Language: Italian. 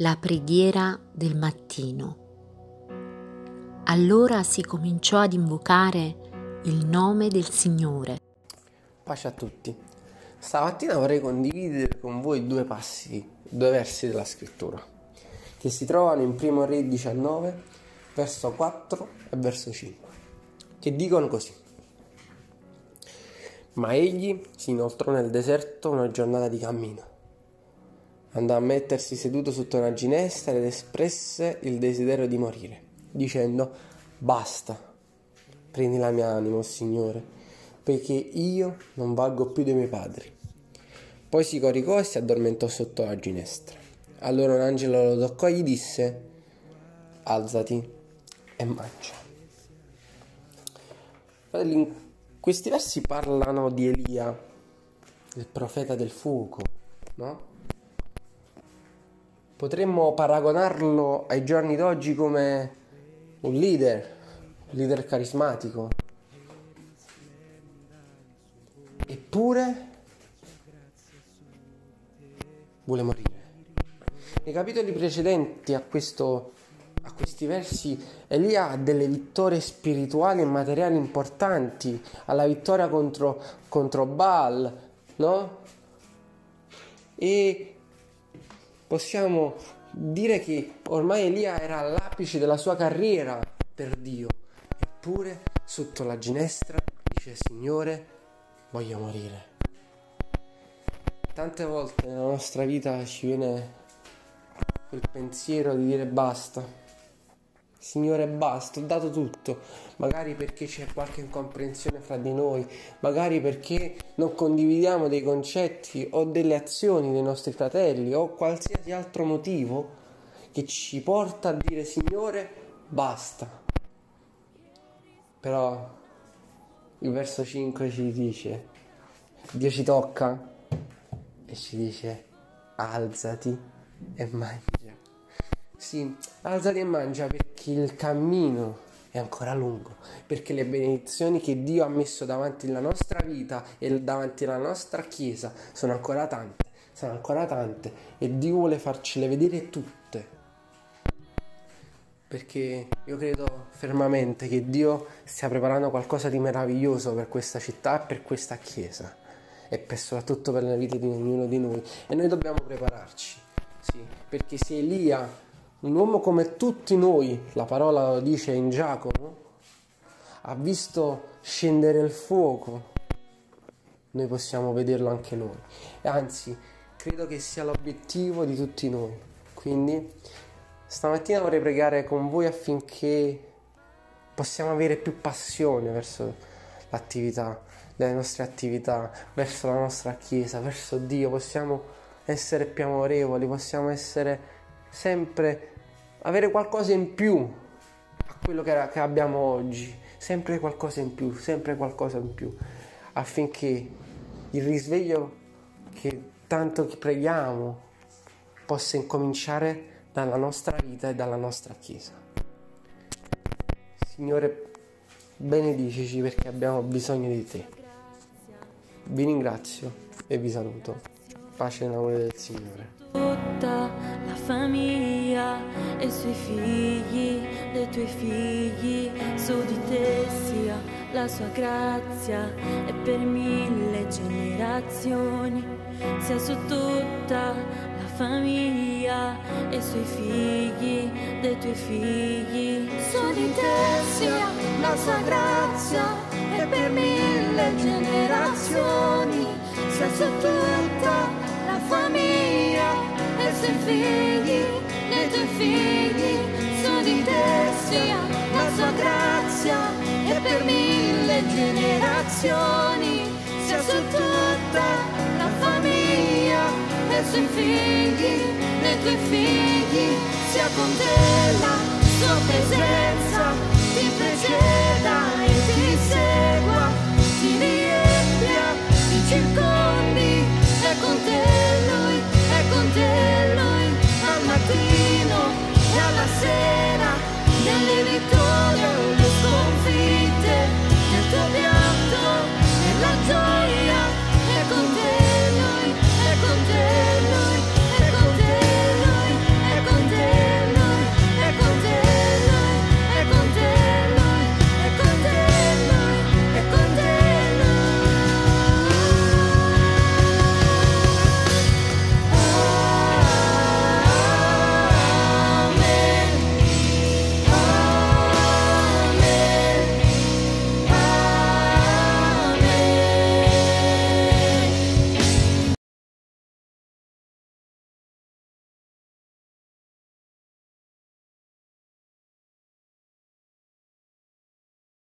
la preghiera del mattino. Allora si cominciò ad invocare il nome del Signore. Pace a tutti. Stamattina vorrei condividere con voi due passi, due versi della scrittura, che si trovano in 1 Re 19, verso 4 e verso 5, che dicono così. Ma egli si inoltrò nel deserto una giornata di cammino Andò a mettersi seduto sotto una ginestra ed espresse il desiderio di morire, dicendo Basta, prendi la mia anima, Signore, perché io non valgo più dei miei padri. Poi si coricò e si addormentò sotto la ginestra. Allora un angelo lo toccò e gli disse Alzati e mangia. Questi versi parlano di Elia, il profeta del fuoco, no? Potremmo paragonarlo ai giorni d'oggi come un leader, un leader carismatico. Eppure vuole morire. Nei capitoli precedenti a, questo, a questi versi Elia ha delle vittorie spirituali e materiali importanti, alla vittoria contro, contro Baal, no? E possiamo dire che ormai Elia era all'apice della sua carriera per Dio, eppure sotto la ginestra dice Signore, voglio morire. Tante volte nella nostra vita ci viene quel pensiero di dire basta Signore, basta, ho dato tutto. Magari perché c'è qualche incomprensione fra di noi, magari perché non condividiamo dei concetti o delle azioni dei nostri fratelli o qualsiasi altro motivo che ci porta a dire Signore, basta. Però il verso 5 ci dice, Dio ci tocca e ci dice alzati e mangia. Sì, alzati e mangia perché il cammino è ancora lungo, perché le benedizioni che Dio ha messo davanti alla nostra vita e davanti alla nostra Chiesa sono ancora tante, sono ancora tante e Dio vuole farcele vedere tutte. Perché io credo fermamente che Dio stia preparando qualcosa di meraviglioso per questa città e per questa Chiesa e per, soprattutto per la vita di ognuno di noi e noi dobbiamo prepararci. Sì, perché se Elia un uomo come tutti noi, la parola lo dice in Giacomo, ha visto scendere il fuoco, noi possiamo vederlo anche noi. Anzi, credo che sia l'obiettivo di tutti noi. Quindi, stamattina vorrei pregare con voi affinché possiamo avere più passione verso l'attività, le nostre attività, verso la nostra Chiesa, verso Dio, possiamo essere più amorevoli, possiamo essere sempre avere qualcosa in più a quello che, che abbiamo oggi, sempre qualcosa in più, sempre qualcosa in più, affinché il risveglio che tanto preghiamo possa incominciare dalla nostra vita e dalla nostra Chiesa. Signore, benedicici perché abbiamo bisogno di te. Vi ringrazio e vi saluto. Pace nell'amore del Signore. Famiglia e i suoi figli, dei tuoi figli, su di te sia la sua grazia e per mille generazioni. Sia su tutta la famiglia e i suoi figli, dei tuoi figli, su di te sia la sua grazia e per mille generazioni. Sia su tutta la famiglia se figli, nei tuoi figli, su di te la sua grazia e per mille generazioni sia su tutta la famiglia e sui figli, nei tuoi figli, sia con te la sua presenza.